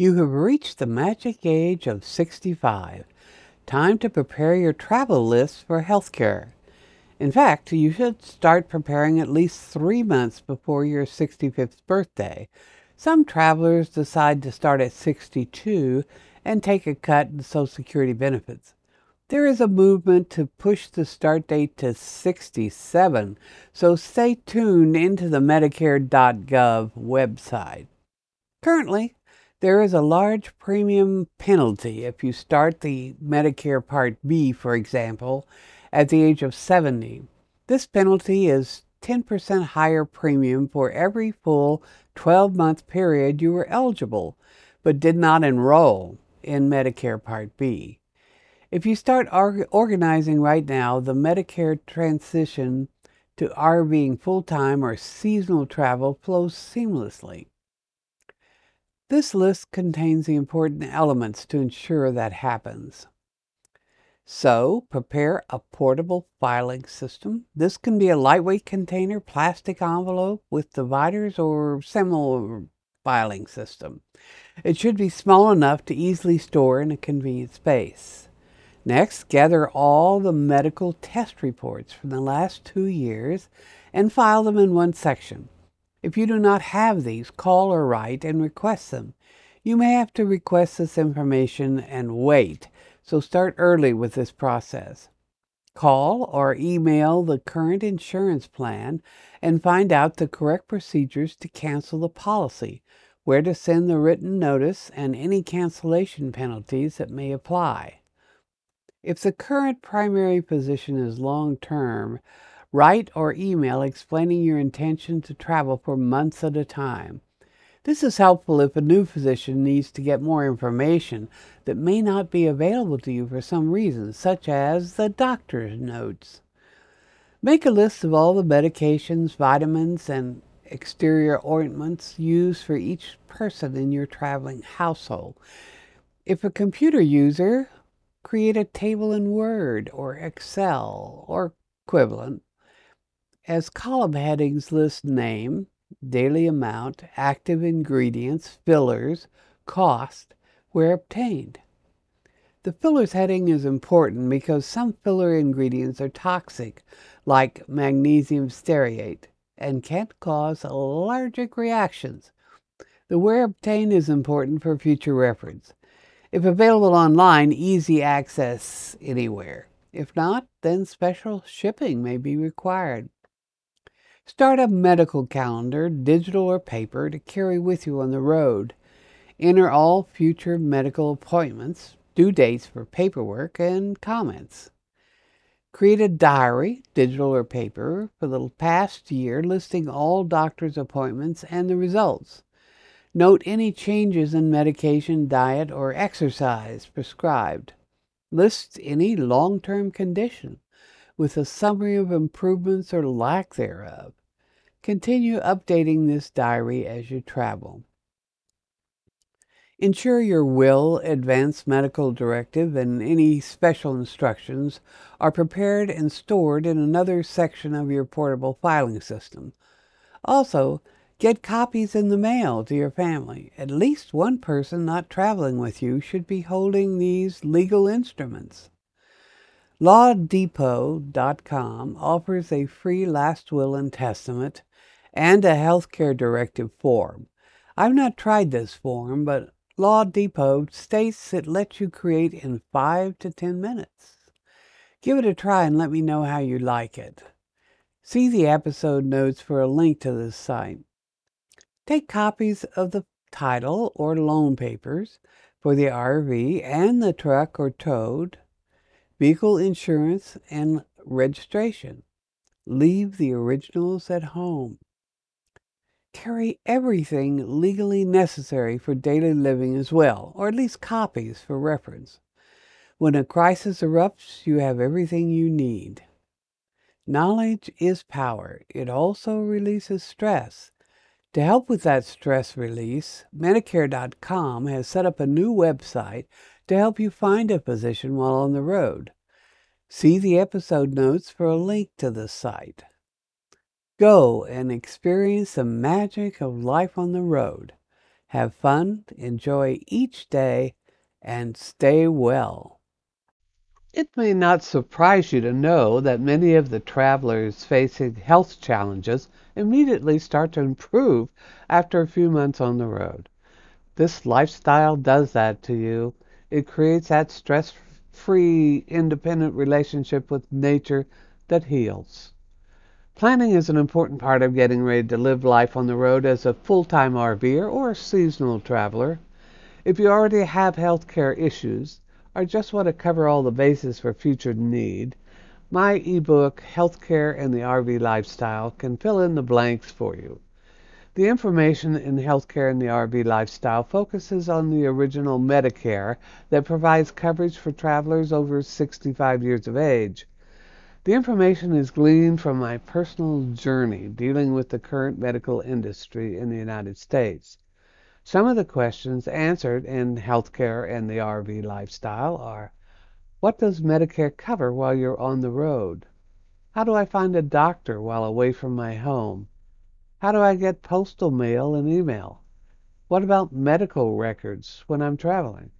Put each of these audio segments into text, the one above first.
You have reached the magic age of 65. Time to prepare your travel list for healthcare. In fact, you should start preparing at least three months before your 65th birthday. Some travelers decide to start at 62 and take a cut in Social Security benefits. There is a movement to push the start date to 67, so stay tuned into the Medicare.gov website. Currently, there is a large premium penalty if you start the Medicare Part B, for example, at the age of 70. This penalty is 10% higher premium for every full 12 month period you were eligible, but did not enroll in Medicare Part B. If you start organizing right now, the Medicare transition to RVing full time or seasonal travel flows seamlessly. This list contains the important elements to ensure that happens. So, prepare a portable filing system. This can be a lightweight container, plastic envelope with dividers, or similar filing system. It should be small enough to easily store in a convenient space. Next, gather all the medical test reports from the last two years and file them in one section. If you do not have these, call or write and request them. You may have to request this information and wait, so start early with this process. Call or email the current insurance plan and find out the correct procedures to cancel the policy, where to send the written notice, and any cancellation penalties that may apply. If the current primary position is long term, Write or email explaining your intention to travel for months at a time. This is helpful if a new physician needs to get more information that may not be available to you for some reason, such as the doctor's notes. Make a list of all the medications, vitamins, and exterior ointments used for each person in your traveling household. If a computer user, create a table in Word or Excel or equivalent as column headings list name, daily amount, active ingredients, fillers, cost, where obtained. The fillers heading is important because some filler ingredients are toxic, like magnesium stearate, and can cause allergic reactions. The where obtained is important for future reference. If available online, easy access anywhere. If not, then special shipping may be required. Start a medical calendar, digital or paper, to carry with you on the road. Enter all future medical appointments, due dates for paperwork, and comments. Create a diary, digital or paper, for the past year listing all doctor's appointments and the results. Note any changes in medication, diet, or exercise prescribed. List any long term condition with a summary of improvements or lack thereof. Continue updating this diary as you travel. Ensure your will, advance medical directive, and any special instructions are prepared and stored in another section of your portable filing system. Also, get copies in the mail to your family. At least one person not traveling with you should be holding these legal instruments. LawDepot.com offers a free last will and testament and a healthcare directive form. I've not tried this form, but Law Depot states it lets you create in five to ten minutes. Give it a try and let me know how you like it. See the episode notes for a link to this site. Take copies of the title or loan papers for the RV and the truck or towed, vehicle insurance, and registration. Leave the originals at home. carry everything legally necessary for daily living as well, or at least copies for reference. When a crisis erupts, you have everything you need. Knowledge is power. It also releases stress. To help with that stress release, Medicare.com has set up a new website to help you find a physician while on the road. See the episode notes for a link to the site. Go and experience the magic of life on the road. Have fun, enjoy each day, and stay well. It may not surprise you to know that many of the travelers facing health challenges immediately start to improve after a few months on the road. This lifestyle does that to you. It creates that stress free, independent relationship with nature that heals. Planning is an important part of getting ready to live life on the road as a full time RVer or seasonal traveler. If you already have health care issues or just want to cover all the bases for future need, my ebook, Healthcare and the RV Lifestyle, can fill in the blanks for you. The information in Healthcare and the RV Lifestyle focuses on the original Medicare that provides coverage for travelers over 65 years of age. The information is gleaned from my personal journey dealing with the current medical industry in the United States. Some of the questions answered in Healthcare and the RV Lifestyle are What does Medicare cover while you're on the road? How do I find a doctor while away from my home? How do I get postal mail and email? What about medical records when I'm traveling?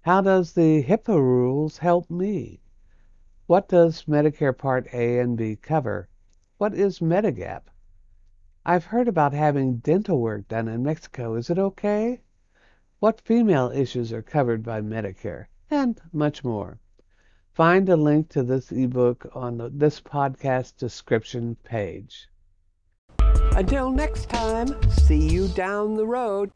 How does the HIPAA rules help me? What does Medicare Part A and B cover? What is Medigap? I've heard about having dental work done in Mexico. Is it okay? What female issues are covered by Medicare? And much more. Find a link to this ebook on the, this podcast description page. Until next time, see you down the road.